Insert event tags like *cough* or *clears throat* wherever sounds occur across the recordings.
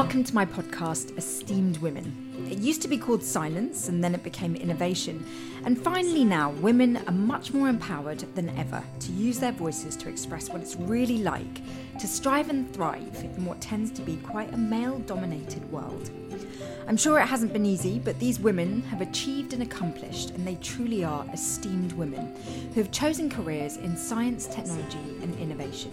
Welcome to my podcast, Esteemed Women. It used to be called Silence and then it became Innovation. And finally, now, women are much more empowered than ever to use their voices to express what it's really like to strive and thrive in what tends to be quite a male dominated world. I'm sure it hasn't been easy, but these women have achieved and accomplished, and they truly are esteemed women who have chosen careers in science, technology, and innovation.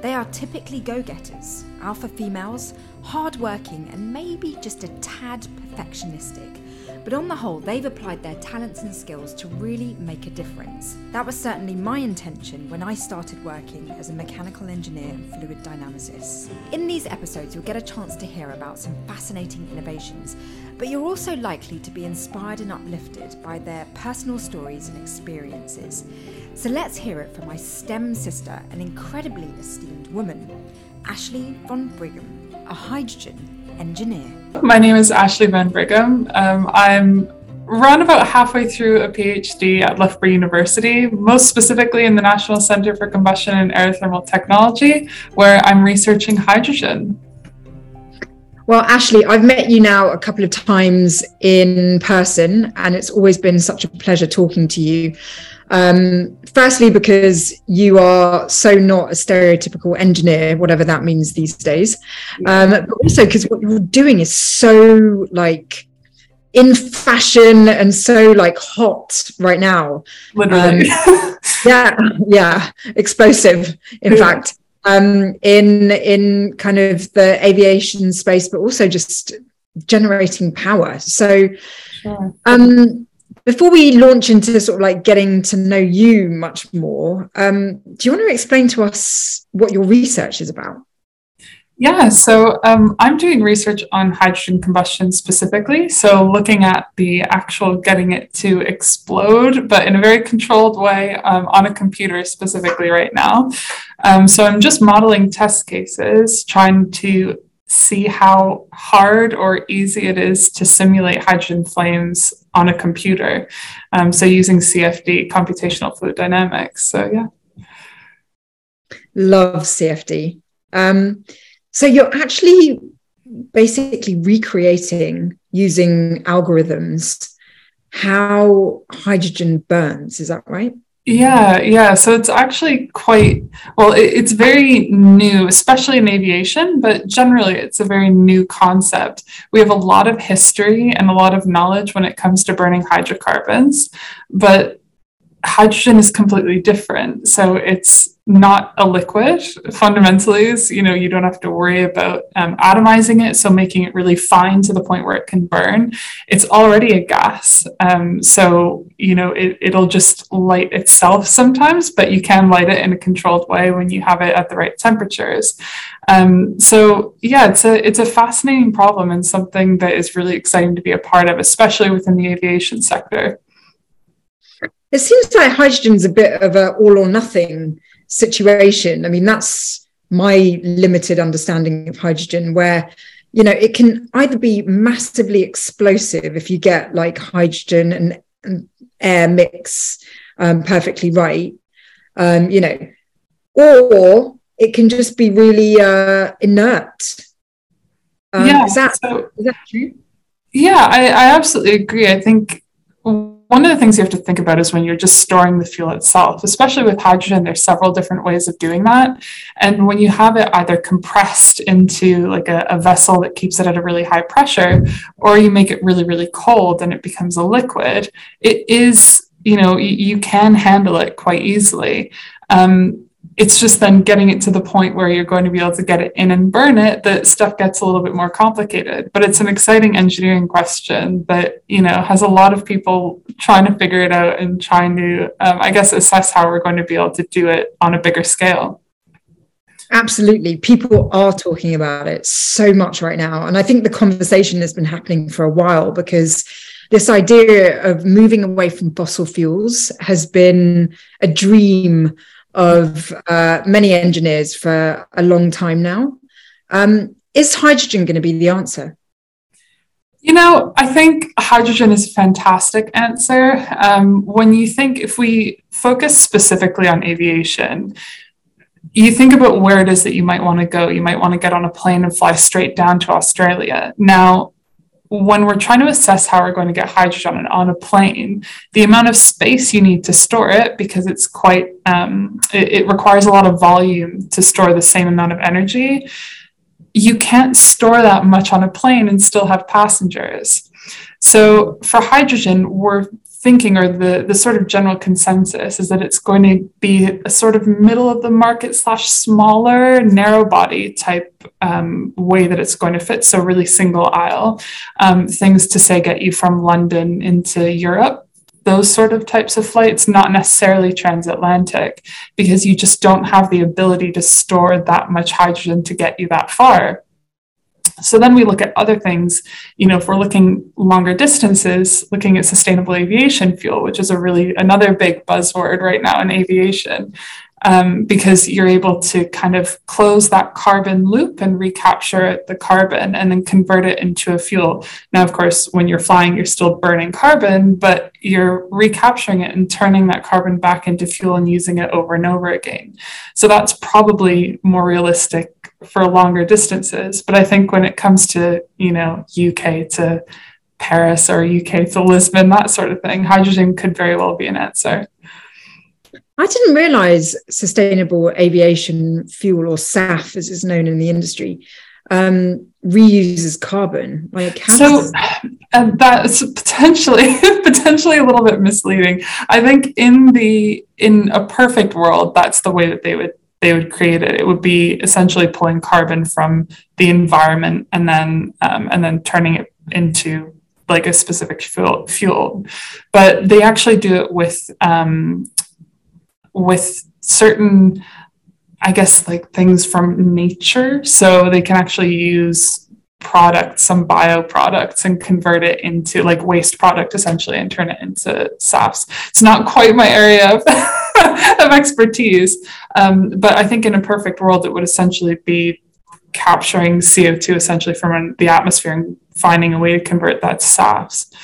They are typically go getters, alpha females, hardworking, and maybe just a tad perfectionistic. But on the whole, they've applied their talents and skills to really make a difference. That was certainly my intention when I started working as a mechanical engineer and fluid dynamicist. In these episodes, you'll get a chance to hear about some fascinating innovations, but you're also likely to be inspired and uplifted by their personal stories and experiences. So let's hear it from my STEM sister, an incredibly esteemed woman, Ashley von Brigham, a hydrogen engineer. My name is Ashley Van Brigham. Um, I'm run about halfway through a PhD at Loughborough University, most specifically in the National Centre for Combustion and Aerothermal Technology, where I'm researching hydrogen. Well, Ashley, I've met you now a couple of times in person, and it's always been such a pleasure talking to you. Um, firstly, because you are so not a stereotypical engineer, whatever that means these days, um, but also because what you're doing is so like in fashion and so like hot right now. Literally. Um, *laughs* yeah, yeah, explosive. In yeah. fact, um, in in kind of the aviation space, but also just generating power. So, sure. um, before we launch into sort of like getting to know you much more, um, do you want to explain to us what your research is about? Yeah, so um, I'm doing research on hydrogen combustion specifically. So, looking at the actual getting it to explode, but in a very controlled way um, on a computer specifically right now. Um, so, I'm just modeling test cases, trying to see how hard or easy it is to simulate hydrogen flames on a computer. Um, so using CFD, computational fluid dynamics. So yeah. Love CFD. Um, so you're actually basically recreating using algorithms how hydrogen burns. Is that right? Yeah, yeah. So it's actually quite well, it, it's very new, especially in aviation, but generally it's a very new concept. We have a lot of history and a lot of knowledge when it comes to burning hydrocarbons, but hydrogen is completely different. So it's not a liquid. Fundamentally is you know you don't have to worry about um, atomizing it so making it really fine to the point where it can burn. It's already a gas um, so you know it, it'll just light itself sometimes but you can light it in a controlled way when you have it at the right temperatures. Um, so yeah it's a it's a fascinating problem and something that is really exciting to be a part of especially within the aviation sector it seems like hydrogen's a bit of a all or nothing situation. I mean, that's my limited understanding of hydrogen, where you know it can either be massively explosive if you get like hydrogen and, and air mix um, perfectly right, um, you know, or it can just be really uh, inert. Um, yeah, is that, so, is that true? Yeah, I, I absolutely agree. I think one of the things you have to think about is when you're just storing the fuel itself, especially with hydrogen, there's several different ways of doing that. And when you have it either compressed into like a, a, vessel that keeps it at a really high pressure, or you make it really, really cold and it becomes a liquid, it is, you know, you, you can handle it quite easily. Um, it's just then getting it to the point where you're going to be able to get it in and burn it that stuff gets a little bit more complicated. But it's an exciting engineering question that you know has a lot of people trying to figure it out and trying to um, i guess assess how we're going to be able to do it on a bigger scale. Absolutely. People are talking about it so much right now. And i think the conversation has been happening for a while because this idea of moving away from fossil fuels has been a dream of uh, many engineers for a long time now. Um, is hydrogen going to be the answer? You know, I think hydrogen is a fantastic answer. Um, when you think, if we focus specifically on aviation, you think about where it is that you might want to go. You might want to get on a plane and fly straight down to Australia. Now, when we're trying to assess how we're going to get hydrogen on a plane, the amount of space you need to store it, because it's quite, um, it, it requires a lot of volume to store the same amount of energy. You can't store that much on a plane and still have passengers. So for hydrogen, we're thinking or the, the sort of general consensus is that it's going to be a sort of middle of the market slash smaller narrow body type um, way that it's going to fit. So really single aisle um, things to say get you from london into europe. Those sort of types of flights not necessarily transatlantic because you just don't have the ability to store that much hydrogen to get you that far so then we look at other things, you know, if we're looking longer distances, looking at sustainable aviation fuel, which is a really another big buzzword right now in aviation, um, because you're able to kind of close that carbon loop and recapture the carbon and then convert it into a fuel. Now, of course, when you're flying, you're still burning carbon, but you're recapturing it and turning that carbon back into fuel and using it over and over again. So that's probably more realistic for longer distances. But I think when it comes to, you know, UK to Paris or UK to Lisbon, that sort of thing, hydrogen could very well be an answer. I didn't realize sustainable aviation fuel or SAF, as it's known in the industry, um, reuses carbon. Like so, and that's potentially *laughs* potentially a little bit misleading. I think in the in a perfect world, that's the way that they would they would create it. It would be essentially pulling carbon from the environment and then um, and then turning it into like a specific fuel. fuel. But they actually do it with um, with certain, I guess, like things from nature. So they can actually use products, some bio products, and convert it into like waste product essentially and turn it into SAFs. It's not quite my area of, *laughs* *laughs* of expertise, um, but I think in a perfect world, it would essentially be capturing CO2 essentially from the atmosphere and finding a way to convert that to SAFs.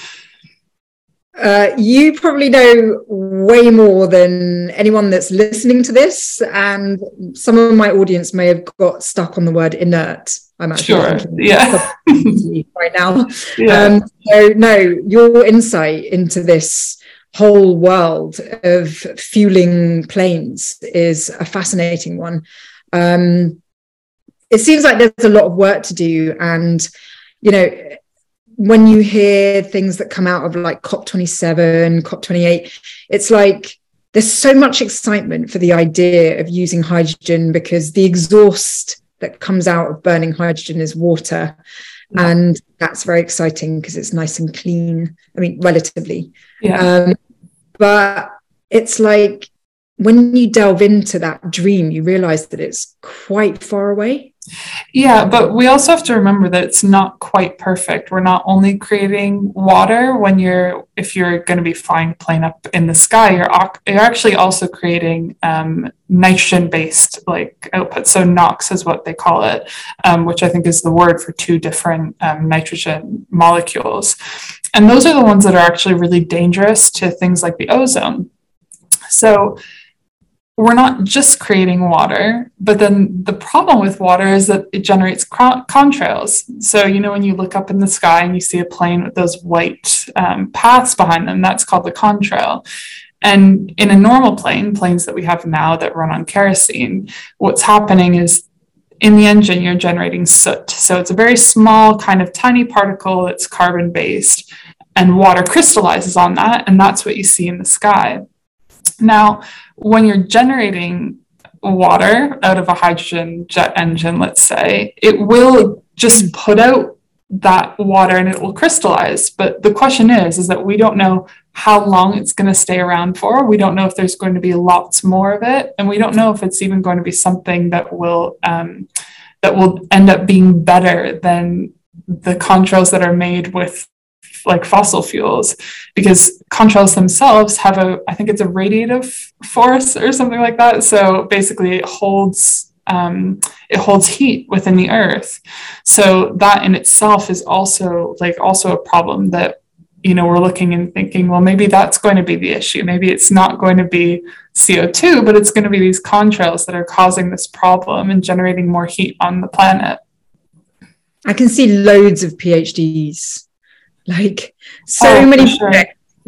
Uh, you probably know way more than anyone that's listening to this, and some of my audience may have got stuck on the word inert. I'm actually sure. yeah *laughs* right now. Yeah. Um, so no, your insight into this whole world of fueling planes is a fascinating one. Um, it seems like there's a lot of work to do, and you know when you hear things that come out of like COP27, COP28, it's like there's so much excitement for the idea of using hydrogen because the exhaust that comes out of burning hydrogen is water. And that's very exciting because it's nice and clean. I mean, relatively. Yeah. Um, but it's like when you delve into that dream, you realize that it's quite far away. Yeah, but we also have to remember that it's not quite perfect. We're not only creating water when you're, if you're going to be flying plane up in the sky, you're, you're actually also creating um, nitrogen based like output. So NOx is what they call it, um, which I think is the word for two different um, nitrogen molecules. And those are the ones that are actually really dangerous to things like the ozone. So we're not just creating water, but then the problem with water is that it generates contrails. So, you know, when you look up in the sky and you see a plane with those white um, paths behind them, that's called the contrail. And in a normal plane, planes that we have now that run on kerosene, what's happening is in the engine, you're generating soot. So it's a very small, kind of tiny particle that's carbon based, and water crystallizes on that. And that's what you see in the sky. Now, when you're generating water out of a hydrogen jet engine, let's say, it will just put out that water and it will crystallize. But the question is, is that we don't know how long it's going to stay around for. We don't know if there's going to be lots more of it, and we don't know if it's even going to be something that will um, that will end up being better than the contrails that are made with like fossil fuels because contrails themselves have a i think it's a radiative force or something like that. So basically it holds um, it holds heat within the earth. So that in itself is also like also a problem that you know we're looking and thinking well maybe that's going to be the issue. Maybe it's not going to be co2 but it's going to be these contrails that are causing this problem and generating more heat on the planet. I can see loads of phds like so oh, many sure.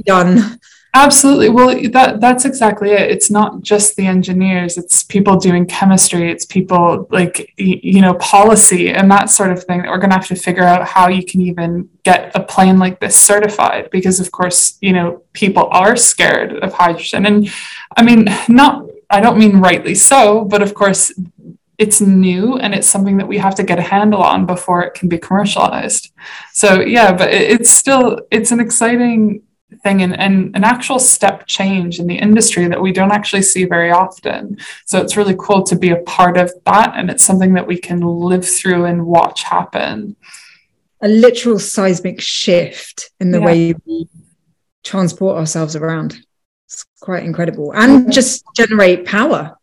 done Absolutely. Well, that that's exactly it. It's not just the engineers. It's people doing chemistry. It's people like you know policy and that sort of thing that we're going to have to figure out how you can even get a plane like this certified because of course you know people are scared of hydrogen and I mean not I don't mean rightly so, but of course it's new and it's something that we have to get a handle on before it can be commercialized. So yeah, but it's still it's an exciting thing and, and an actual step change in the industry that we don't actually see very often. So it's really cool to be a part of that. And it's something that we can live through and watch happen. A literal seismic shift in the yeah. way we transport ourselves around. It's quite incredible. And just generate power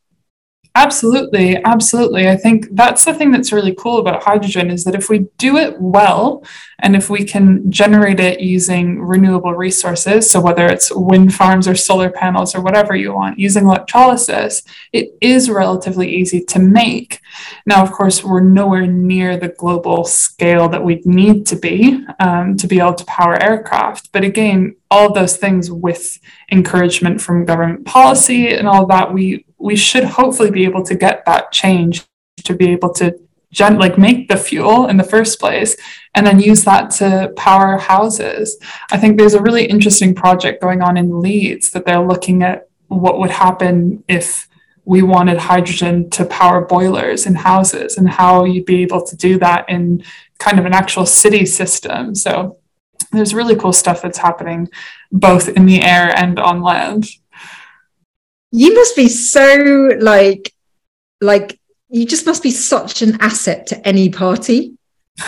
Absolutely, absolutely. I think that's the thing that's really cool about hydrogen is that if we do it well and if we can generate it using renewable resources, so whether it's wind farms or solar panels or whatever you want, using electrolysis, it is relatively easy to make. Now, of course, we're nowhere near the global scale that we'd need to be um, to be able to power aircraft. But again, all those things with encouragement from government policy and all that, we we should hopefully be able to get that change to be able to gen- like make the fuel in the first place and then use that to power houses. I think there's a really interesting project going on in Leeds that they're looking at what would happen if we wanted hydrogen to power boilers in houses and how you'd be able to do that in kind of an actual city system. So there's really cool stuff that's happening both in the air and on land you must be so like like you just must be such an asset to any party. *laughs*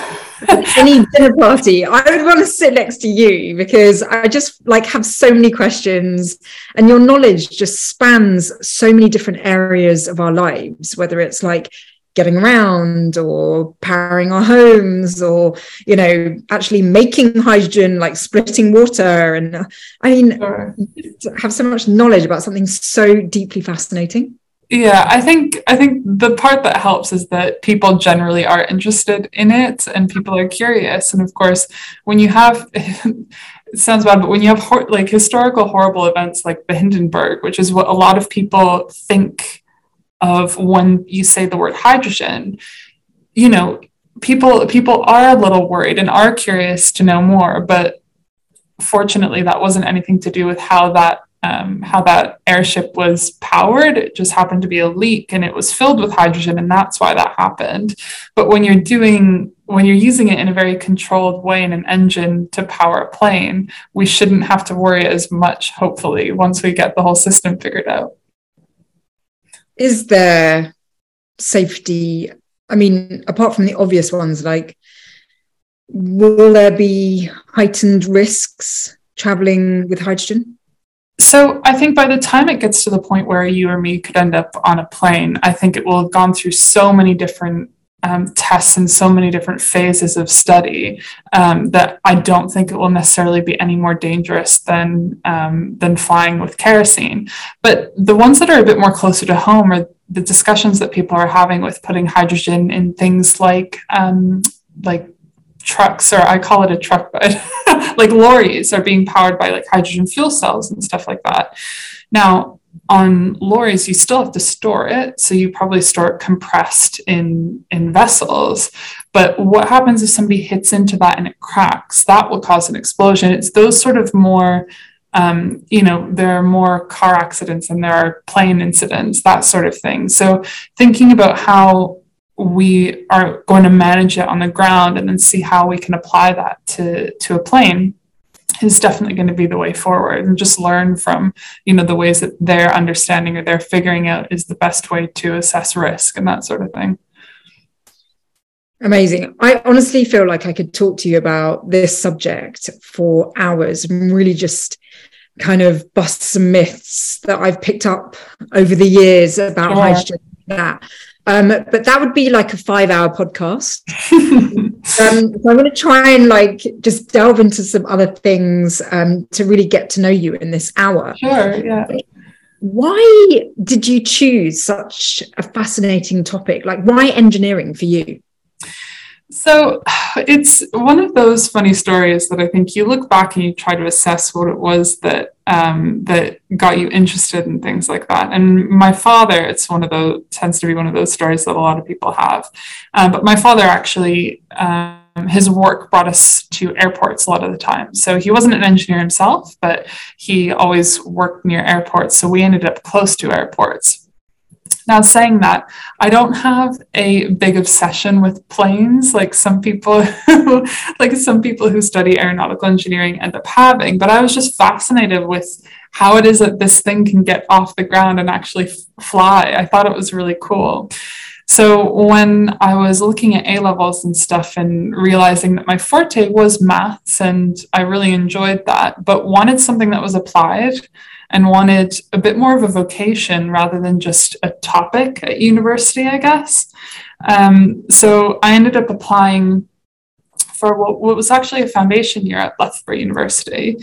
Any dinner party. I would want to sit next to you because i just like have so many questions and your knowledge just spans so many different areas of our lives whether it's like getting around or powering our homes or you know actually making hydrogen like splitting water. And uh, i mean sure. have so much knowledge about something so deeply fascinating. Yeah i think i think the part that helps is that people generally are interested in it and people are curious. And of course when you have it *laughs* sounds bad but when you have like historical horrible events like the hindenburg which is what a lot of people think of when you say the word hydrogen, you know, people people are a little worried and are curious to know more, but fortunately that wasn't anything to do with how that um, how that airship was powered. It just happened to be a leak and it was filled with hydrogen, and that's why that happened. But when you're doing, when you're using it in a very controlled way in an engine to power a plane, we shouldn't have to worry as much, hopefully, once we get the whole system figured out is there safety? I mean, apart from the obvious ones, like will there be heightened risks traveling with hydrogen? So I think by the time it gets to the point where you or me could end up on a plane, I think it will have gone through so many different um, tests in so many different phases of study um, that I don't think it will necessarily be any more dangerous than um, than flying with kerosene. But the ones that are a bit more closer to home are the discussions that people are having with putting hydrogen in things like um, like trucks or I call it a truck, but *laughs* like lorries are being powered by like hydrogen fuel cells and stuff like that. Now, on lorries you still have to store it so you probably store it compressed in in vessels. But what happens if somebody hits into that and it cracks? That will cause an explosion. It's those sort of more um, you know there are more car accidents than there are plane incidents that sort of thing. So thinking about how we are going to manage it on the ground and then see how we can apply that to to a plane is definitely going to be the way forward and just learn from you know the ways that they're understanding or they're figuring out is the best way to assess risk and that sort of thing. Amazing. I honestly feel like i could talk to you about this subject for hours. And really just kind of bust some myths that i've picked up over the years about yeah. hydrogen that Um, but that would be like a five hour podcast. *laughs* um, so I'm going to try and like just delve into some other things um, to really get to know you in this hour. Sure, yeah. Why did you choose such a fascinating topic? Like, why engineering for you? So it's one of those funny stories that I think you look back and you try to assess what it was that um, that got you interested in things like that. And my father, it's one of those tends to be one of those stories that a lot of people have. Um, but my father actually. Um, his work brought us to airports a lot of the time. So he wasn't an engineer himself, but he always worked near airports. So we ended up close to airports. Now, saying that, I don't have a big obsession with planes like some people, who, *laughs* like some people who study aeronautical engineering end up having. But I was just fascinated with how it is that this thing can get off the ground and actually fly. I thought it was really cool. So when I was looking at A levels and stuff and realizing that my forte was maths and I really enjoyed that, but wanted something that was applied and wanted a bit more of a vocation rather than just a topic at university, I guess. Um, so I ended up applying for what, what, was actually a foundation year at Loughborough University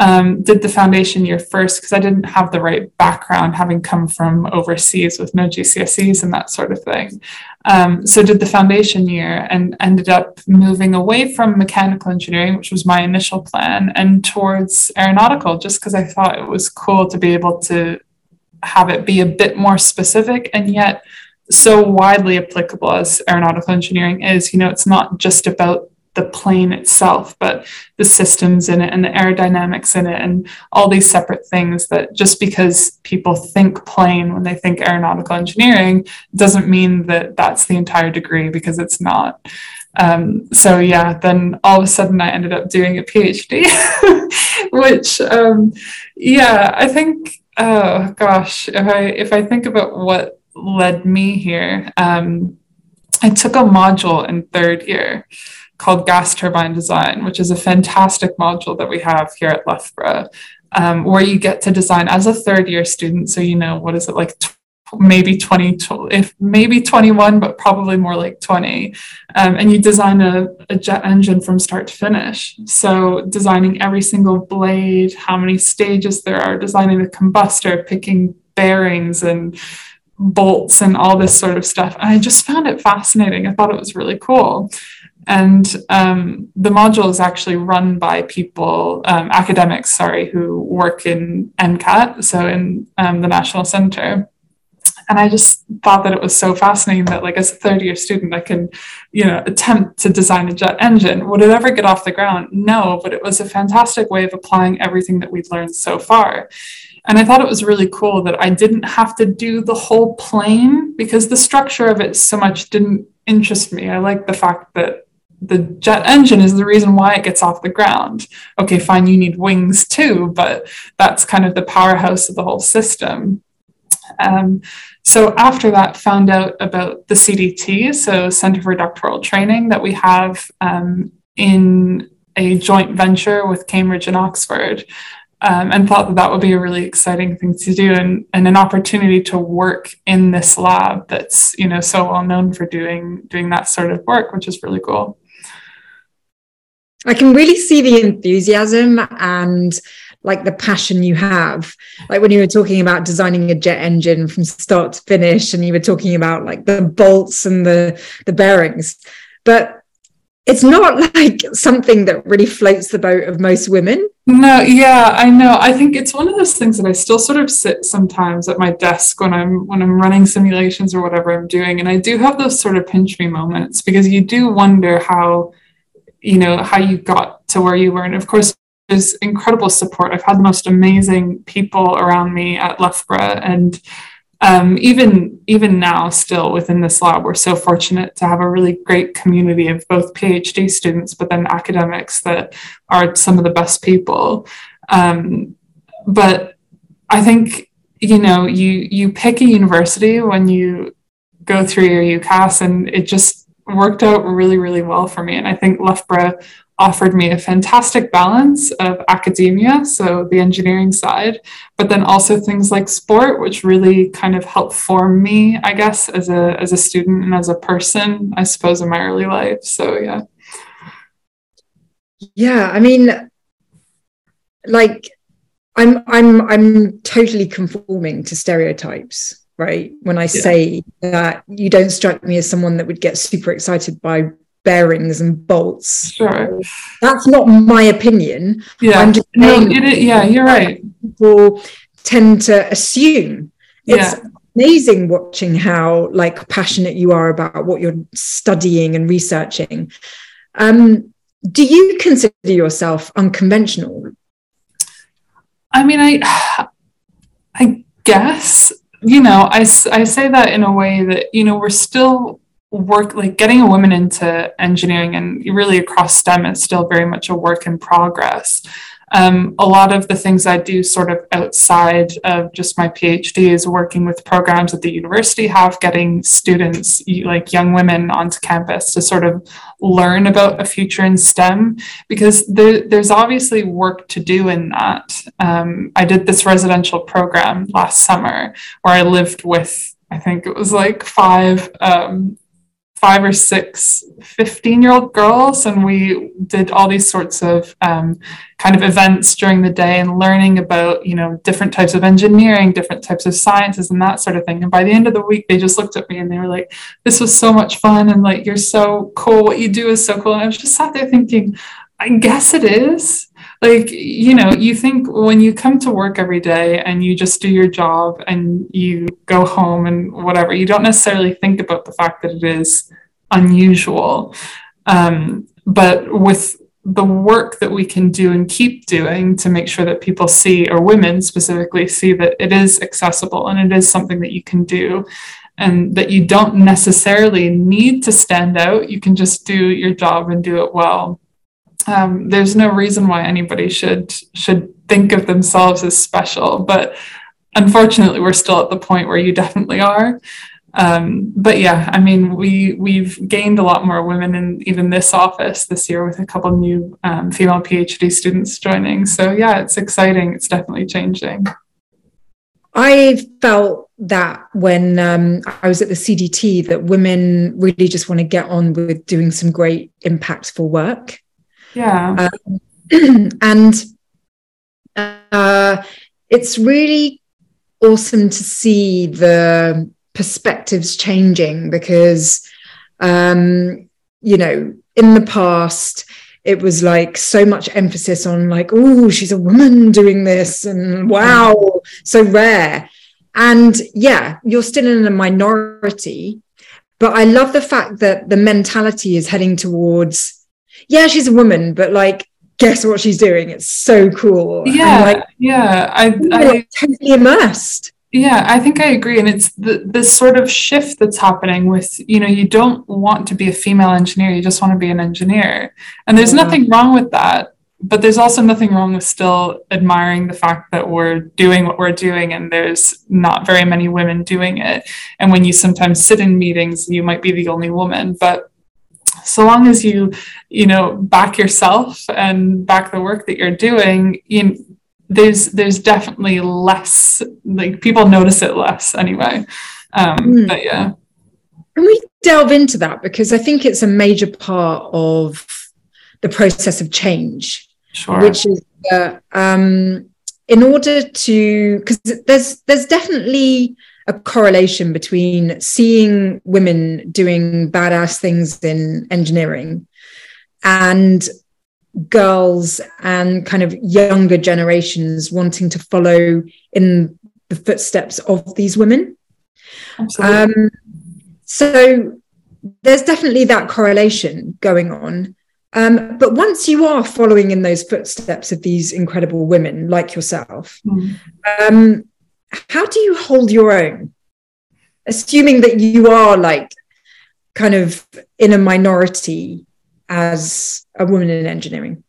um, did the foundation year first because I didn't have the right background, having come from overseas with no GCSEs and that sort of thing. Um, so did the foundation year and ended up moving away from mechanical engineering, which was my initial plan, and towards aeronautical, just because I thought it was cool to be able to have it be a bit more specific and yet so widely applicable as aeronautical engineering is. You know, it's not just about the plane itself, but the systems in it and the aerodynamics in it and all these separate things that just because people think plane when they think aeronautical engineering doesn't mean that that's the entire degree because it's not. Um, so yeah, then all of a sudden I ended up doing a PhD, *laughs* which um, yeah, I think oh gosh, if I if I think about what led me here, um, I took a module in third year called Gas Turbine Design, which is a fantastic module that we have here at Loughborough, um, where you get to design as a third year student. So, you know, what is it like? Maybe 20 if maybe 21 but probably more like 20 um, and you design a, a jet engine from start to finish so designing every single blade how many stages there are designing the combustor picking bearings and bolts and all this sort of stuff and i just found it fascinating i thought it was really cool and um, the module is actually run by people, um, academics, sorry, who work in NCAT, so in um, the National Center. And I just thought that it was so fascinating that, like, as a third year student, I can, you know, attempt to design a jet engine. Would it ever get off the ground? No, but it was a fantastic way of applying everything that we've learned so far. And I thought it was really cool that I didn't have to do the whole plane because the structure of it so much didn't interest me. I like the fact that the jet engine is the reason why it gets off the ground. Okay, fine, you need wings too, but that's kind of the powerhouse of the whole system. Um, so after that, found out about the CDT, so Center for Doctoral Training, that we have um, in a joint venture with Cambridge and Oxford. Um, and thought that that would be a really exciting thing to do and, and an opportunity to work in this lab that's you know so well known for doing doing that sort of work which is really cool I can really see the enthusiasm and like the passion you have. Like when you were talking about designing a jet engine from start to finish, and you were talking about like the bolts and the the bearings, but it's not *laughs* like something that really floats the boat of most women. No, yeah, I know. I think it's one of those things that I still sort of sit sometimes at my desk when I'm when I'm running simulations or whatever I'm doing, and I do have those sort of pinch me moments because you do wonder how you know how you got to where you were. And of course there's incredible support. I've had the most amazing people around me at loughborough and um, even even now still within this lab we're so fortunate to have a really great community of both phd students but then academics that are some of the best people. Um, but i think you know you you pick a university when you go through your ucas and it just worked out really, really well for me. And I think Loughborough offered me a fantastic balance of academia, so the engineering side, but then also things like sport, which really kind of helped form me, I guess, as a as a student and as a person, I suppose, in my early life. So yeah. Yeah, I mean, like I'm I'm I'm totally conforming to stereotypes right? When I yeah. say that you don't strike me as someone that would get super excited by bearings and bolts. Sure. That's not my opinion. Yeah. I'm just no, it, yeah, you're right. People tend to assume. It's yeah. amazing watching how like passionate you are about what you're studying and researching. Um, do you consider yourself unconventional? I mean, I *sighs* I guess you know, I, I say that in a way that, you know, we're still work like getting a woman into engineering and really across STEM is still very much a work in progress. Um, a lot of the things I do sort of outside of just my PhD is working with programs that the university have, getting students, like young women, onto campus to sort of learn about a future in STEM, because there, there's obviously work to do in that. Um, I did this residential program last summer where I lived with I think it was like five um, five or six 15 year old girls and we did all these sorts of um, kind of events during the day and learning about you know different types of engineering different types of sciences and that sort of thing. And by the end of the week they just looked at me and they were like this was so much fun and like you're so cool. What you do is so cool. And i was just sat there thinking i guess it is like you know you think when you come to work every day and you just do your job and you go home and whatever you don't necessarily think about the fact that it is unusual. Um, but with the work that we can do and keep doing to make sure that people see or women specifically see that it is accessible and it is something that you can do and that you don't necessarily need to stand out. You can just do your job and do it well um, there's no reason why anybody should should think of themselves as special but unfortunately we're still at the point where you definitely are. Um, but yeah i mean we we've gained a lot more women in even this office this year with a couple new um, female phd students joining. So yeah it's exciting. It's definitely changing. I felt that when um, I was at the CDT, that women really just want to get on with doing some great impactful work. Yeah. Um, *clears throat* and uh, it's really awesome to see the perspectives changing because, um, you know, in the past, it was like so much emphasis on like, oh, she's a woman doing this, and wow, so rare. And yeah, you're still in a minority, but I love the fact that the mentality is heading towards yeah, she's a woman, but like, guess what she's doing? It's so cool. Yeah, like, yeah, I, I totally immersed. Yeah, I think I agree. And it's the, this sort of shift that's happening with, you know, you don't want to be a female engineer, you just want to be an engineer. And there's yeah. nothing wrong with that. But there's also nothing wrong with still admiring the fact that we're doing what we're doing and there's not very many women doing it. And when you sometimes sit in meetings, you might be the only woman. But so long as you you know back yourself and back the work that you're doing you there's there's definitely less like people notice it less anyway um mm. but yeah can we delve into that because i think it's a major part of the process of change sure. which is that um in order to because there's there's definitely a correlation between seeing women doing badass things in engineering and girls and kind of younger generations wanting to follow in the footsteps of these women. Um, so there's definitely that correlation going on. Um, but once you are following in those footsteps of these incredible women like yourself, mm. um, how do you hold your own? Assuming that you are like kind of in a minority as a woman in engineering?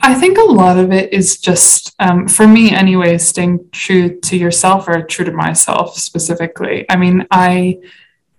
I think a lot of it is just, um, for me anyway, staying true to yourself or true to myself specifically. I mean, I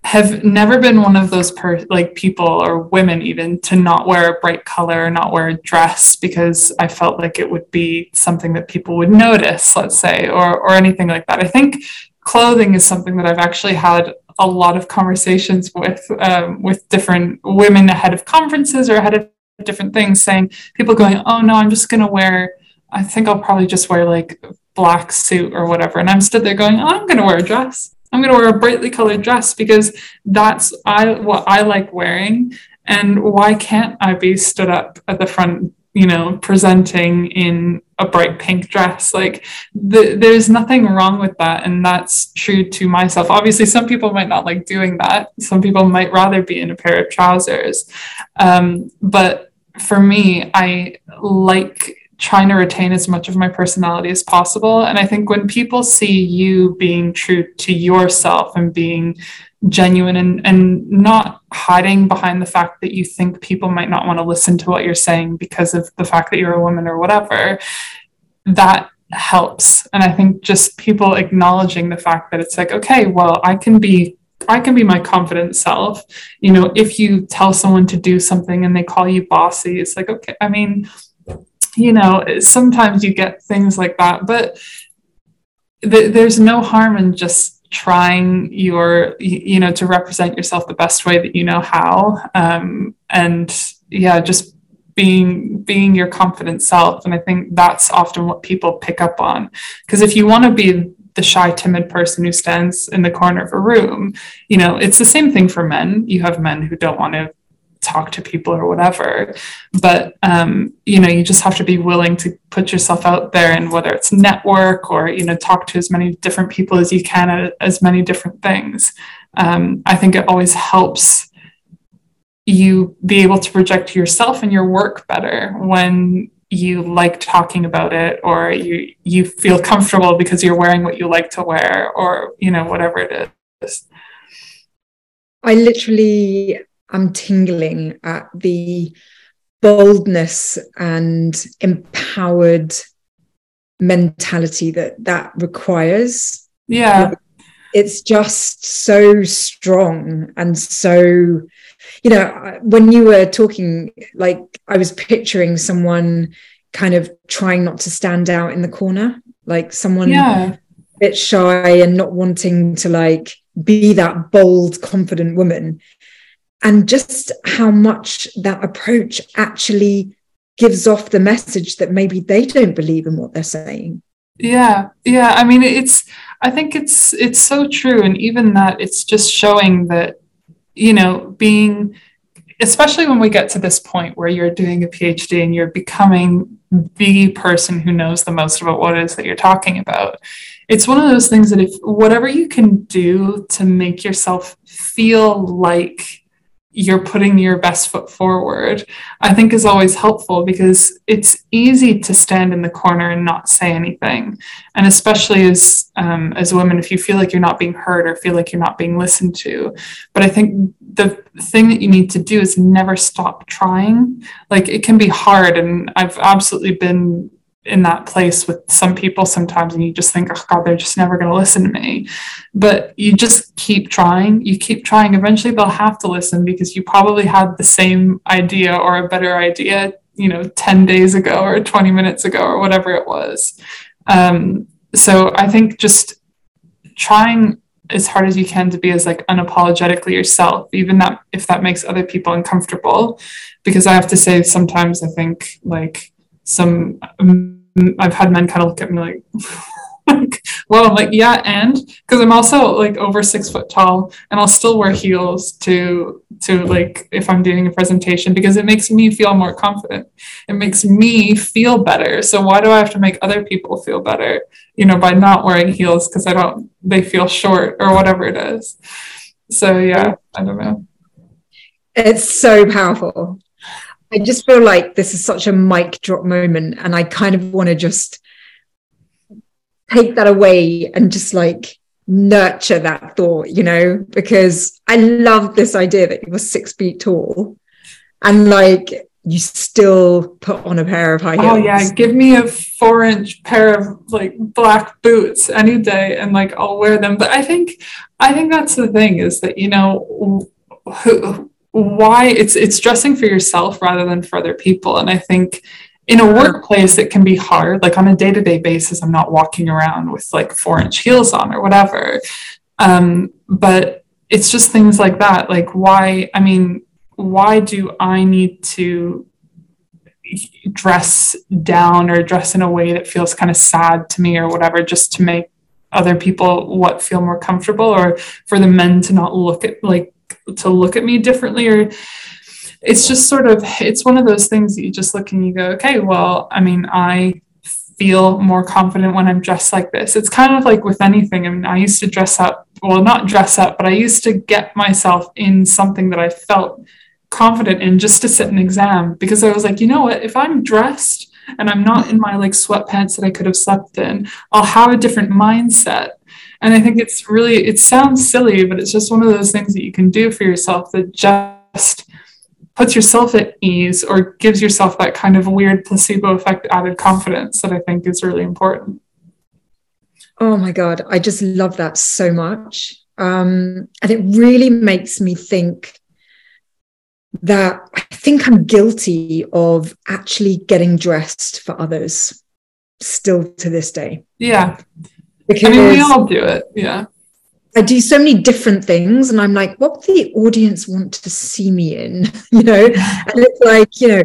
have never been one of those per like people or women even to not wear a bright color or not wear a dress because I felt like it would be something that people would notice, let's say, or or anything like that. I think clothing is something that I've actually had a lot of conversations with um, with different women ahead of conferences or ahead of different things, saying people going, "Oh no, I'm just gonna wear." I think I'll probably just wear like black suit or whatever, and I'm stood there going, oh, "I'm gonna wear a dress." I'm going to wear a brightly colored dress because that's I what I like wearing. And why can't I be stood up at the front, you know, presenting in a bright pink dress? Like, the, there's nothing wrong with that. And that's true to myself. Obviously, some people might not like doing that. Some people might rather be in a pair of trousers. Um, but for me, I like trying to retain as much of my personality as possible. And I think when people see you being true to yourself and being genuine and, and not hiding behind the fact that you think people might not want to listen to what you're saying because of the fact that you're a woman or whatever, that helps. And I think just people acknowledging the fact that it's like, okay, well, I can be I can be my confident self. You know, if you tell someone to do something and they call you bossy, it's like, okay, I mean, you know, sometimes you get things like that, but th- there's no harm in just trying your, you know, to represent yourself the best way that you know how. Um, and yeah, just being being your confident self and i think that's often what people pick up on because if you want to be the shy timid person who stands in the corner of a room you know it's the same thing for men you have men who don't want to talk to people or whatever. But um, you know you just have to be willing to put yourself out there and whether it's network or you know talk to as many different people as you can at as many different things. Um, i think it always helps you be able to project yourself and your work better when you like talking about it or you you feel comfortable because you're wearing what you like to wear or you know whatever it is. I literally I'm tingling at the boldness and empowered mentality that that requires. Yeah. It's just so strong and so, you know, when you were talking, like I was picturing someone kind of trying not to stand out in the corner, like someone yeah. a bit shy and not wanting to like be that bold, confident woman and just how much that approach actually gives off the message that maybe they don't believe in what they're saying. Yeah yeah i mean it's i think it's it's so true and even that it's just showing that you know being especially when we get to this point where you're doing a phd and you're becoming the person who knows the most about what it is that you're talking about it's one of those things that if whatever you can do to make yourself feel like you're putting your best foot forward, I think is always helpful because it's easy to stand in the corner and not say anything. And especially as um, as women, if you feel like you're not being heard or feel like you're not being listened to. But I think the thing that you need to do is never stop trying. Like it can be hard, and I've absolutely been in that place with some people sometimes and you just think oh god they're just never going to listen to me. But you just keep trying. You keep trying. Eventually they'll have to listen because you probably had the same idea or a better idea you know 10 days ago or 20 minutes ago or whatever it was. Um, so i think just trying as hard as you can to be as like unapologetically yourself even that if that makes other people uncomfortable. Because i have to say sometimes i think like some I've had men kind of look at me like, *laughs* well, I'm like, yeah, and because I'm also like over six foot tall and I'll still wear heels to to like if I'm doing a presentation because it makes me feel more confident. It makes me feel better. So why do I have to make other people feel better, you know, by not wearing heels because I don't they feel short or whatever it is. So yeah, I don't know. It's so powerful. I just feel like this is such a mic drop moment, and I kind of want to just take that away and just like nurture that thought, you know, because I love this idea that you were six feet tall and like you still put on a pair of high heels. Oh yeah, give me a four inch pair of like black boots any day and like I'll wear them. But I think I think that's the thing is that you know who, why it's it's dressing for yourself rather than for other people. And I think in a workplace it can be hard. Like on a day-to-day basis, I'm not walking around with like four inch heels on or whatever. Um, but it's just things like that. Like why, I mean, why do I need to dress down or dress in a way that feels kind of sad to me or whatever just to make other people what feel more comfortable or for the men to not look at like to look at me differently or it's just sort of it's one of those things that you just look and you go okay well i mean i feel more confident when i'm dressed like this. It's kind of like with anything. I mean i used to dress up well not dress up but i used to get myself in something that i felt confident in just to sit an exam because I was like, you know what, if I'm dressed and I'm not in my like sweatpants that I could have slept in, I'll have a different mindset. And I think it's really, it sounds silly, but it's just one of those things that you can do for yourself that just puts yourself at ease or gives yourself that kind of weird placebo effect added confidence that I think is really important. Oh my God, I just love that so much. Um, and it really makes me think that I think I'm guilty of actually getting dressed for others still to this day. Yeah. Because I mean, we all do it. Yeah. I do so many different things, and I'm like, what would the audience want to see me in? *laughs* You know, and it's like, you know,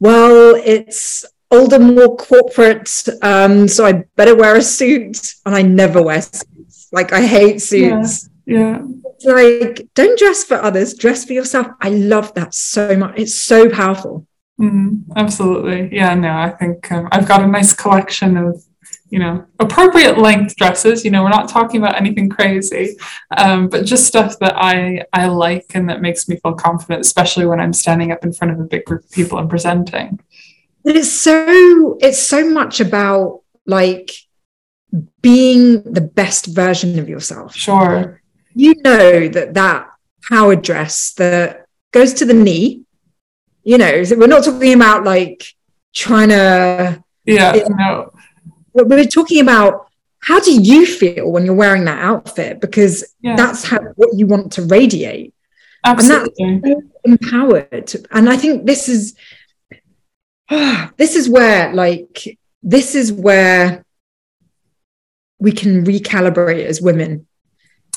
well, it's older, more corporate, um, so I better wear a suit, and I never wear suits. Like, I hate suits. Yeah. yeah like don't dress for others dress for yourself i love that so much it's so powerful mm, absolutely yeah no i think um, i've got a nice collection of you know appropriate length dresses you know we're not talking about anything crazy um, but just stuff that i i like and that makes me feel confident especially when i'm standing up in front of a big group of people and presenting it's so it's so much about like being the best version of yourself sure you know that that power dress that goes to the knee, you know, we're not talking about like trying to. Yeah, no. We're talking about how do you feel when you're wearing that outfit because yeah. that's how what you want to radiate. Absolutely. And that's so empowered. And I think this is *sighs* this is where like this is where we can recalibrate as women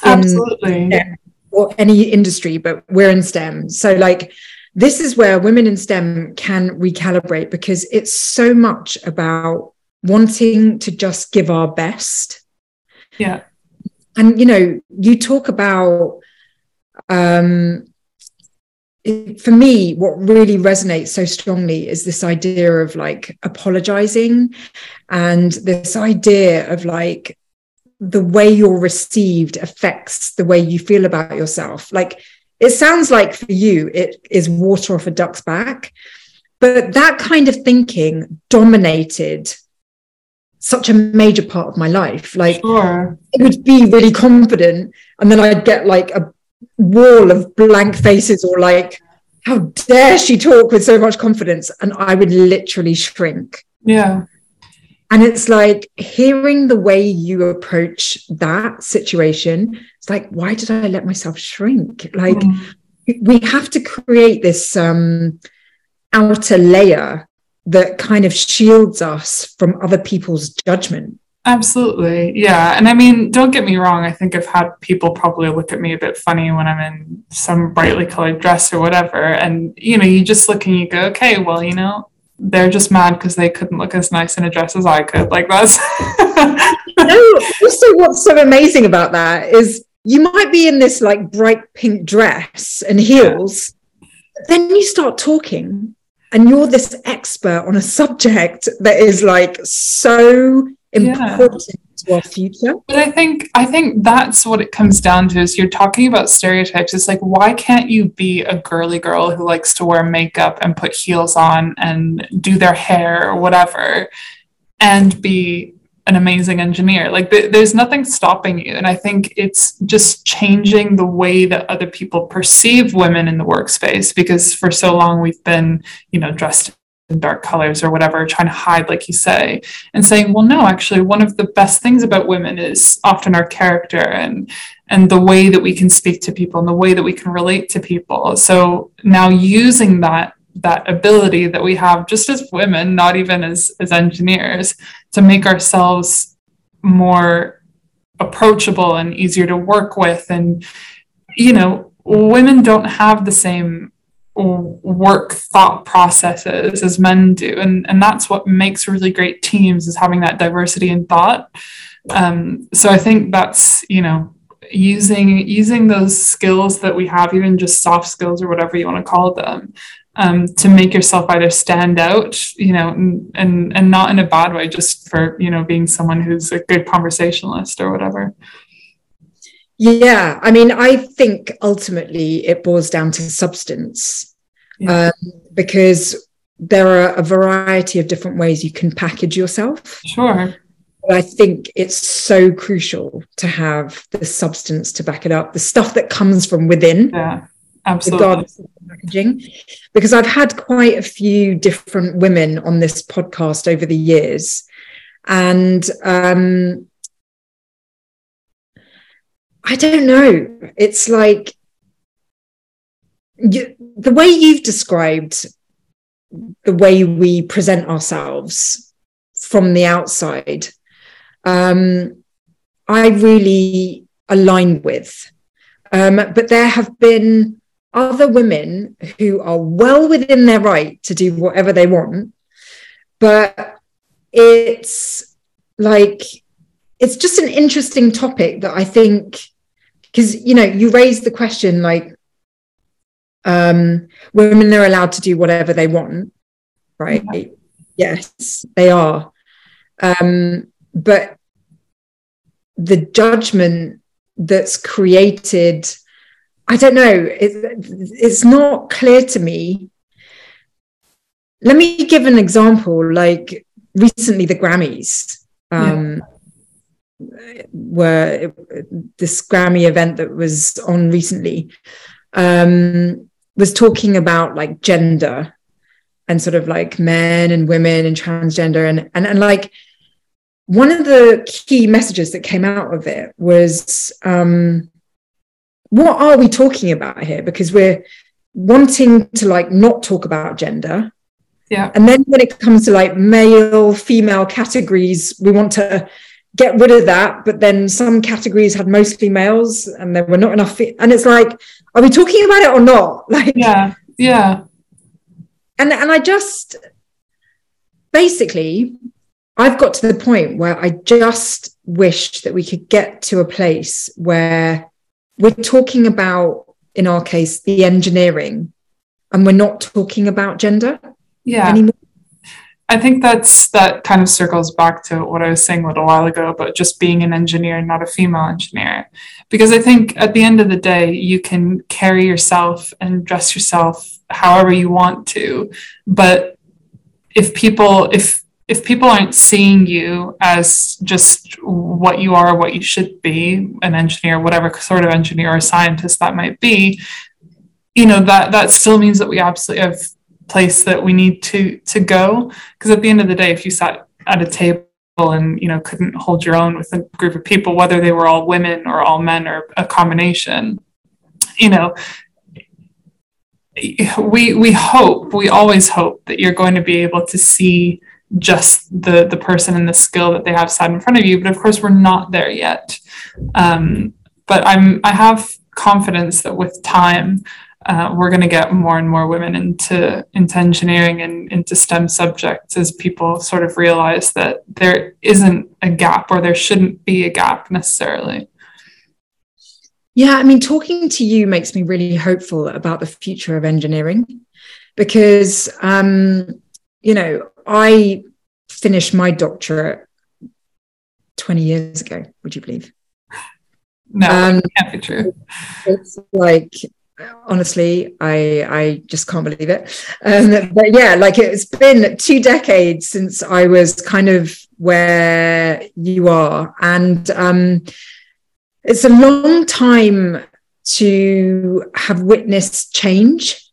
Absolutely. STEM or any industry, but we're in STEM. So, like, this is where women in STEM can recalibrate because it's so much about wanting to just give our best. Yeah. And, you know, you talk about, um, for me, what really resonates so strongly is this idea of like apologizing and this idea of like the way you're received affects the way you feel about yourself. Like it sounds like for you, it is water off a duck's back. But that kind of thinking dominated such a major part of my life. Like sure. I would be really confident, and then I'd get like a wall of blank faces or like, how dare she talk with so much confidence? And I would literally shrink. Yeah. And it's like hearing the way you approach that situation. It's like, why did I let myself shrink? Like, mm. we have to create this um, outer layer that kind of shields us from other people's judgment. Absolutely. Yeah. And I mean, don't get me wrong. I think I've had people probably look at me a bit funny when I'm in some brightly colored dress or whatever. And, you know, you just look and you go, okay, well, you know, they're just mad because they couldn't look as nice in a dress as I could. Like that's. *laughs* no, also, what's so amazing about that is you might be in this like bright pink dress and heels, then you start talking, and you're this expert on a subject that is like so important yeah to our future. But i think i think that's what it comes down to is you're talking about stereotypes. It's like why can't you be a girly girl who likes to wear makeup and put heels on and do their hair or whatever and be an amazing engineer. Like th- there's nothing stopping you. And I think it's just changing the way that other people perceive women in the workspace because for so long we've been, you know, dressed in dark colors or whatever, trying to hide, like you say, and saying, well, no, actually, one of the best things about women is often our character and and the way that we can speak to people and the way that we can relate to people. So now using that that ability that we have just as women, not even as, as engineers, to make ourselves more approachable and easier to work with. And, you know, women don't have the same work thought processes as men do and and that's what makes really great teams is having that diversity in thought um, so i think that's you know using using those skills that we have even just soft skills or whatever you want to call them um, to make yourself either stand out, you know, and, and and not in a bad way, just for you know being someone who's a good conversationalist or whatever. Yeah, I mean, I think ultimately it boils down to substance, yeah. um, because there are a variety of different ways you can package yourself. Sure. But I think it's so crucial to have the substance to back it up, the stuff that comes from within. Yeah Absolutely. packaging. Because I've had quite a few different women on this podcast over the years. And um, I don't know. It's like you, the way you've described the way we present ourselves from the outside, um, I really align with. Um, but there have been other women who are well within their right to do whatever they want but it's like it's just an interesting topic that i think because you know you raise the question like um women are allowed to do whatever they want right yeah. yes they are um but the judgment that's created I don't know. It, it's not clear to me. Let me give an example. Like recently, the Grammys um, yeah. were this Grammy event that was on recently um, was talking about like gender and sort of like men and women and transgender and and, and like one of the key messages that came out of it was um, what are we talking about here? Because we're wanting to like not talk about gender. Yeah. And then when it comes to like male, female categories, we want to get rid of that. But then some categories had mostly males and there were not enough. Fe- and it's like, are we talking about it or not? *laughs* Like, yeah. Yeah. And, and I just basically, I've got to the point where I just wish that we could get to a place where we're talking about, in our case, the engineering, and we're not talking about gender yeah. anymore. I think that's that kind of circles back to what I was saying a little while ago about just being an engineer, not a female engineer. Because I think at the end of the day, you can carry yourself and dress yourself however you want to. But if people, if if people aren't seeing you as just what you are, what you should be, an engineer, whatever sort of engineer or scientist that might be, you know, that that still means that we absolutely have place that we need to to go. Because at the end of the day, if you sat at a table and you know couldn't hold your own with a group of people, whether they were all women or all men or a combination, you know, we we hope we always hope that you're going to be able to see just the the person and the skill that they have sat in front of you but of course we're not there yet um, but i'm i have confidence that with time uh, we're going to get more and more women into into engineering and into STEM subjects as people sort of realize that there isn't a gap or there shouldn't be a gap necessarily. Yeah, I mean, talking to you makes me really hopeful about the future of engineering because, um, you know, I finished my doctorate 20 years ago, would you believe? No, um, can't be true. It's like honestly, I I just can't believe it. Um, but yeah, like it's been two decades since I was kind of where you are. And um, it's a long time to have witnessed change.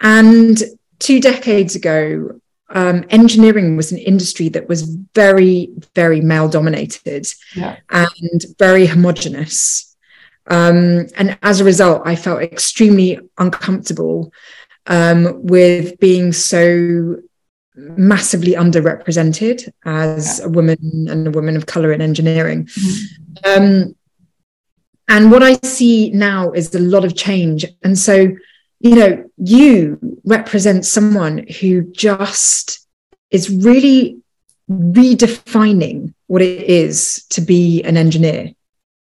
And two decades ago, um, engineering was an industry that was very, very male dominated yeah. and very homogenous. Um, and as a result, I felt extremely uncomfortable um, with being so massively underrepresented as yeah. a woman and a woman of color in engineering. Mm-hmm. Um, and what I see now is a lot of change. And so, you know, you represent someone who just is really redefining what it is to be an engineer.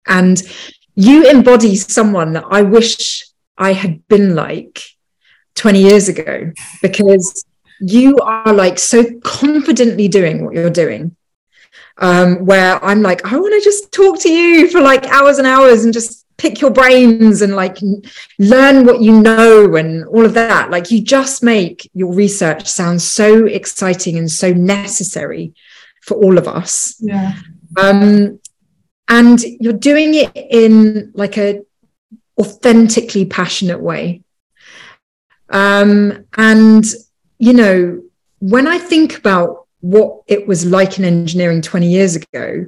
And you embody someone that I wish I had been like 20 years ago because you are like so confidently doing what you're doing um, where I'm like, I want to just talk to you for like hours and hours and just pick your brains and like learn what you know and all of that. Like you just make your research sound so exciting and so necessary for all of us. Yeah. Um, and you're doing it in like a authentically passionate way. Um, and you know, when I think about what it was like in engineering 20 years ago,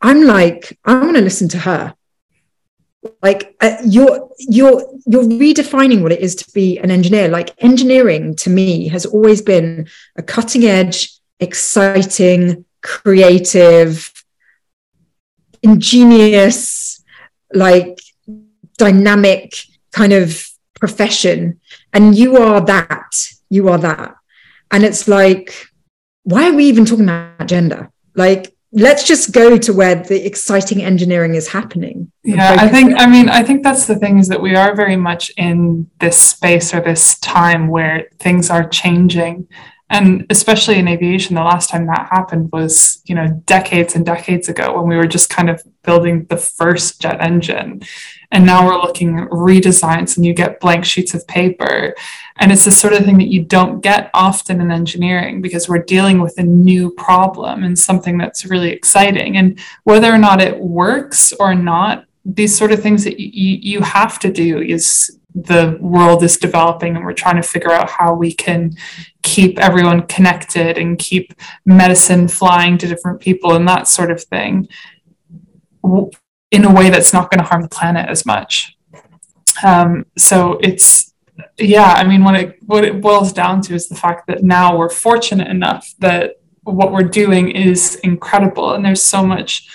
I'm like, I want to listen to her. Like uh, you're you're you're redefining what it is to be an engineer. Like engineering to me has always been a cutting edge, exciting, creative, ingenious, like dynamic kind of profession. And you are that. You are that. And it's like, why are we even talking about gender? Like, let's just go to where the exciting engineering is happening. Yeah, I think, I mean, I think that's the thing is that we are very much in this space or this time where things are changing. And especially in aviation, the last time that happened was, you know, decades and decades ago when we were just kind of building the first jet engine. And now we're looking at redesigns and you get blank sheets of paper. And it's the sort of thing that you don't get often in engineering because we're dealing with a new problem and something that's really exciting. And whether or not it works or not, these sort of things that you, you have to do is the world is developing and we're trying to figure out how we can keep everyone connected and keep medicine flying to different people and that sort of thing in a way that's not going to harm the planet as much. Um, so it's yeah, I mean, what it what it boils down to is the fact that now we're fortunate enough that what we're doing is incredible, and there's so much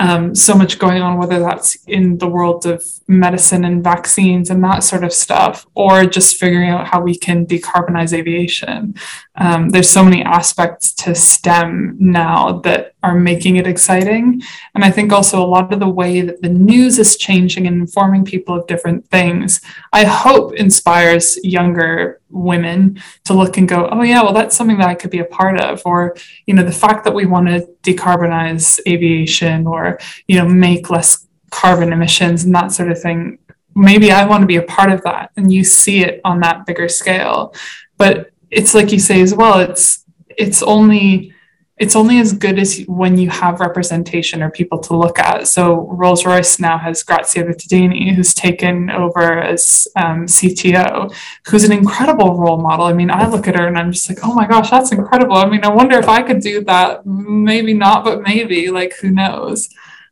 um, so much going on, whether that's in the world of medicine and vaccines and that sort of stuff, or just figuring out how we can decarbonize aviation. Um, there's so many aspects to STEM now that are making it exciting. And I think also a lot of the way that the news is changing and informing people of different things, I hope inspires younger women to look and go, oh, yeah, well, that's something that I could be a part of. Or, you know, the fact that we want to decarbonize aviation or, you know, make less carbon emissions and that sort of thing. Maybe I want to be a part of that. And you see it on that bigger scale. But it's like you say as well, it's, it's only, it's only as good as when you have representation or people to look at. So Rolls Royce now has Grazia Vittadini, who's taken over as um, CTO, who's an incredible role model. I mean, I look at her and I'm just like, oh my gosh, that's incredible. I mean, I wonder if I could do that. Maybe not, but maybe. Like, who knows?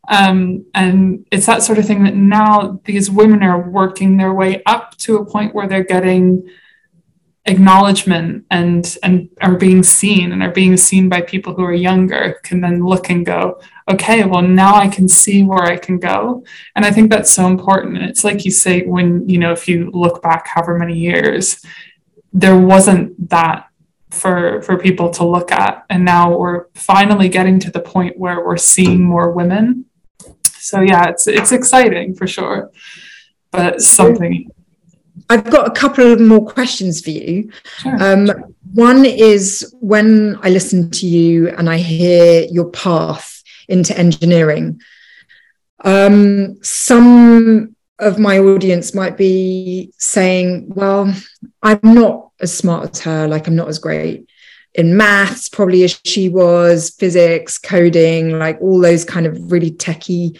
Um, and it's that sort of thing that now these women are working their way up to a point where they're getting acknowledgement and and are being seen and are being seen by people who are younger can then look and go okay well now i can see where i can go. And i think that's so important. It's like you say when you know if you look back however many years there wasn't that for for people to look at. And now we're finally getting to the point where we're seeing more women. So yeah it's it's exciting for sure. But something I've got a couple of more questions for you. Sure. Um, one is when I listen to you and I hear your path into engineering, um, some of my audience might be saying, Well, I'm not as smart as her, like I'm not as great. in maths, probably as she was, physics, coding, like all those kind of really techie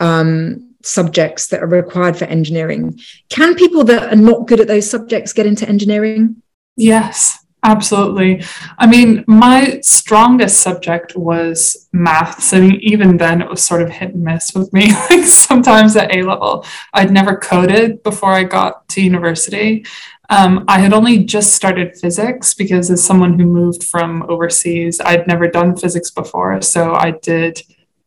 um, subjects that are required for engineering. Can people that are not good at those subjects get into engineering? Yes. Absolutely. I mean, my strongest subject was maths. I mean, even then it was sort of hit and miss with me. *laughs* like sometimes at A level, I'd never coded before I got to university. Um, I had only just started physics because, as someone who moved from overseas, I'd never done physics before. So I did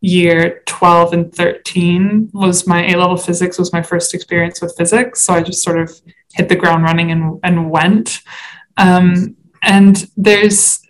year 12 and 13 was my A level physics was my first experience with physics. So I just sort of hit the ground running and, and went. Um, and there's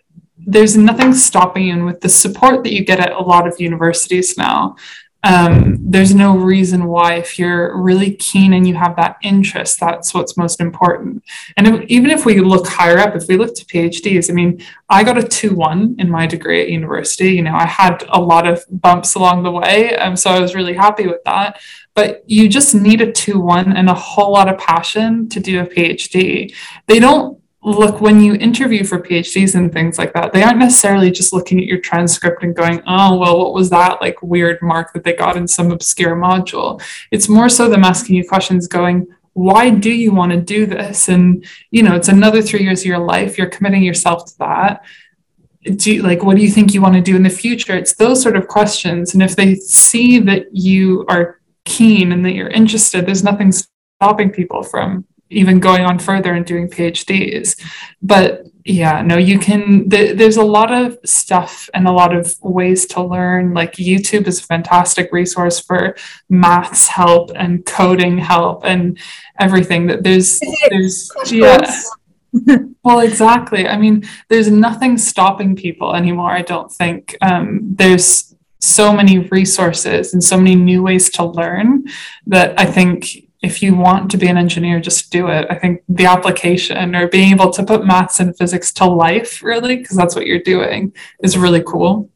there's nothing stopping you and with the support that you get at a lot of universities now um, there's no reason why if you're really keen and you have that interest that's what's most important. And if, even if we look higher up if we look to phds i mean i got a 2-1 in my degree at university. You know i had a lot of bumps along the way um, so i was really happy with that. But you just need a 2-1 and a whole lot of passion to do a phd they don't look when you interview for phds and things like that they aren't necessarily just looking at your transcript and going oh well what was that like weird mark that they got in some obscure module? It's more so them asking you questions going why do you want to do this? And you know it's another three years of your life you're committing yourself to that. Do you, like what do you think you want to do in the future? It's those sort of questions and if they see that you are keen and that you're interested there's nothing stopping people from even going on further and doing PhDs. But yeah, no, you can, th- there's a lot of stuff and a lot of ways to learn. Like YouTube is a fantastic resource for maths help and coding help and everything that there's, there's, yeah. well, exactly. I mean, there's nothing stopping people anymore, I don't think. Um, there's so many resources and so many new ways to learn that I think if you want to be an engineer, just do it. I think the application or being able to put maths and physics to life, really, because that's what you're doing, is really cool.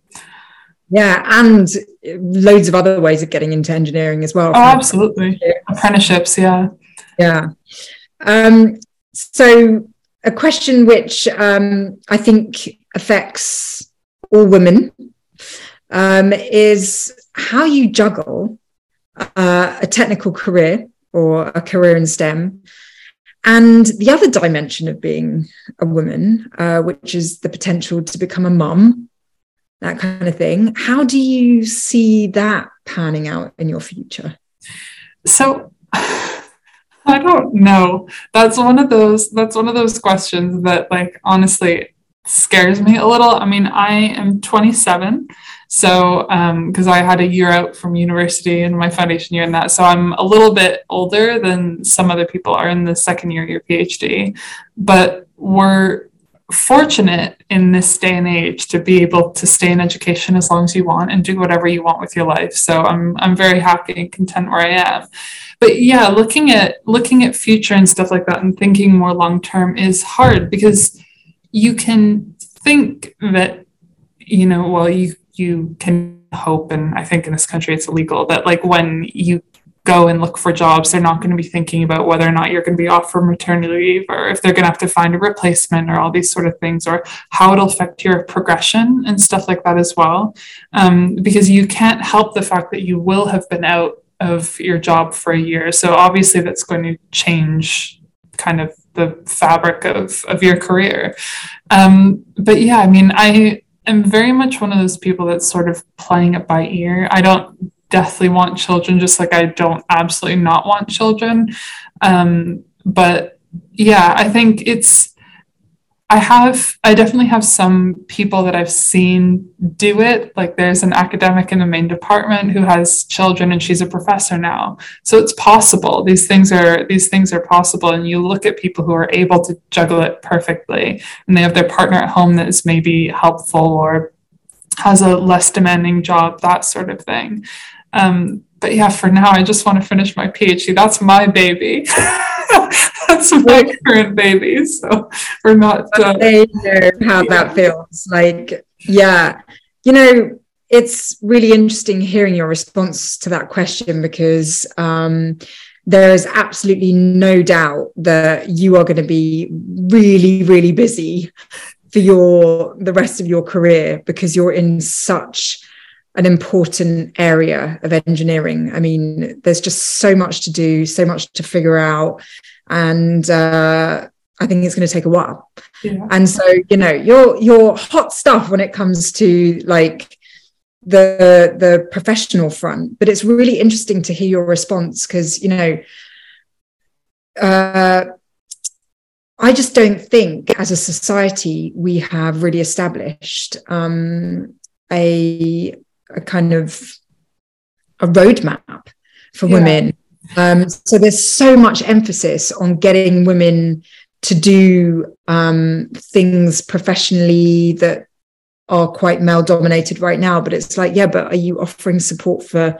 Yeah, and loads of other ways of getting into engineering as well. Oh, absolutely. Apprenticeships, yeah. Yeah. Um, so, a question which um, I think affects all women um, is how you juggle uh, a technical career or a career in STEM. And the other dimension of being a woman, uh, which is the potential to become a mum, that kind of thing. How do you see that panning out in your future? So, *sighs* I don't know. That's one of those. That's one of those questions that, like, honestly, scares me a little. I mean, I am 27, so, because um, I had a year out from university and my foundation year and that, so I'm a little bit older than some other people are in the second year of your PhD. But we're fortunate in this day and age to be able to stay in education as long as you want and do whatever you want with your life. So I'm I'm very happy and content where I am. But yeah, looking at looking at future and stuff like that and thinking more long term is hard because you can think that you know well you you can hope, and I think in this country it's illegal, that like when you go and look for jobs, they're not going to be thinking about whether or not you're going to be off for maternity leave or if they're going to have to find a replacement or all these sort of things or how it'll affect your progression and stuff like that as well. Um, because you can't help the fact that you will have been out of your job for a year. So obviously that's going to change kind of the fabric of, of your career. Um, but yeah, I mean, I, am very much one of those people that's sort of playing it by ear. I don't deathly want children, just like I don't absolutely not want children. Um, but yeah, I think it's I have, I definitely have some people that I've seen do it. Like there's an academic in the main department who has children and she's a professor now. So it's possible. These things are, these things are possible. And you look at people who are able to juggle it perfectly and they have their partner at home that is maybe helpful or has a less demanding job, that sort of thing. Um, but yeah, for now, I just want to finish my PhD. That's my baby. *laughs* That's my *laughs* current baby. So we're not. Uh, they know how that feels. Like, yeah, you know, it's really interesting hearing your response to that question because um, there is absolutely no doubt that you are going to be really, really busy for your the rest of your career because you're in such an important area of engineering. I mean, there's just so much to do, so much to figure out, and uh, I think it's going to take a while. Yeah. And so, you know, you're you're hot stuff when it comes to like the the professional front. But it's really interesting to hear your response because you know. Uh, I just don't think, as a society, we have really established um, a a kind of a roadmap for yeah. women. Um, so there's so much emphasis on getting women to do um, things professionally that are quite male dominated right now. But it's like, yeah, but are you offering support for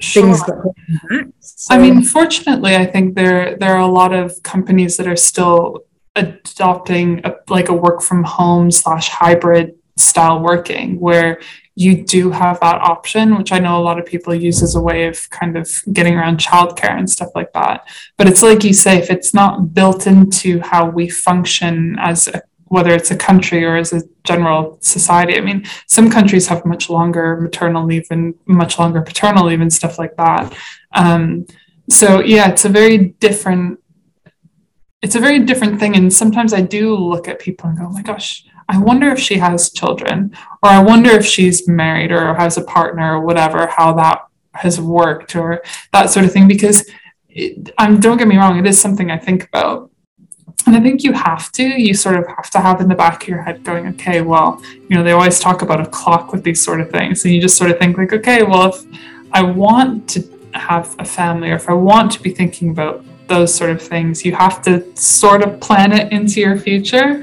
sure. things that? So, I mean, fortunately, I think there there are a lot of companies that are still adopting a, like a work from home slash hybrid style working where you do have that option, which I know a lot of people use as a way of kind of getting around childcare and stuff like that. But it's like you say, if it's not built into how we function as a whether it's a country or as a general society. I mean, some countries have much longer maternal leave and much longer paternal leave and stuff like that. Um, so yeah, it's a very different. It's a very different thing, and sometimes I do look at people and go, "Oh my gosh, I wonder if she has children, or I wonder if she's married or has a partner or whatever, how that has worked or that sort of thing. Because it, don't get me wrong, it is something I think about. And I think you have to, you sort of have to have in the back of your head going, okay, well, you know, they always talk about a clock with these sort of things. And you just sort of think, like, okay, well, if I want to have a family or if I want to be thinking about those sort of things, you have to sort of plan it into your future.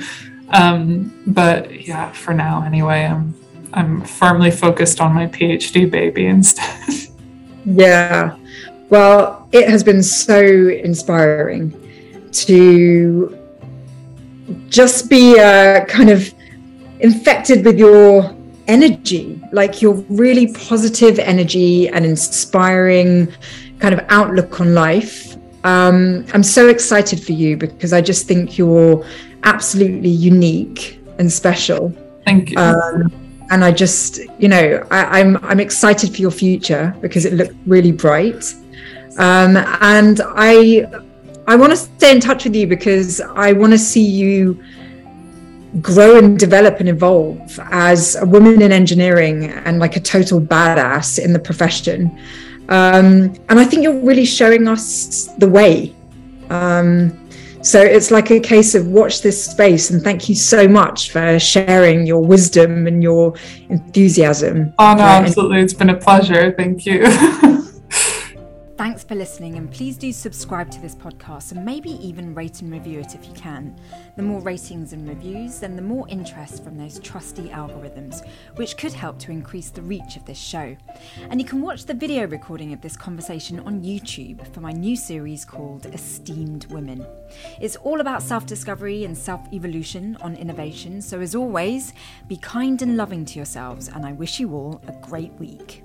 Um, but yeah, for now anyway, I'm I'm firmly focused on my PhD baby *laughs* instead. yeah. Well, it has been so inspiring to just be uh, kind of infected with your energy, like your really positive energy and inspiring kind of outlook on life. Um, I'm so excited for you because I just think you're absolutely unique and special. Thank you. Um, and I just, you know, I, am I'm, I'm excited for your future because it looked really bright. Um, and I I want to stay in touch with you because I want to see you grow and develop and evolve as a woman in engineering and like a total badass in the profession. Um, and I think you're really showing us the way. Um, so it's like a case of watch this space and thank you so much for sharing your wisdom and your enthusiasm. Oh, no, absolutely. It's been a pleasure. Thank you. *laughs* Thanks for listening, and please do subscribe to this podcast and maybe even rate and review it if you can. The more ratings and reviews, then the more interest from those trusty algorithms, which could help to increase the reach of this show. And you can watch the video recording of this conversation on YouTube for my new series called Esteemed Women. It's all about self discovery and self evolution on innovation, so as always, be kind and loving to yourselves, and I wish you all a great week.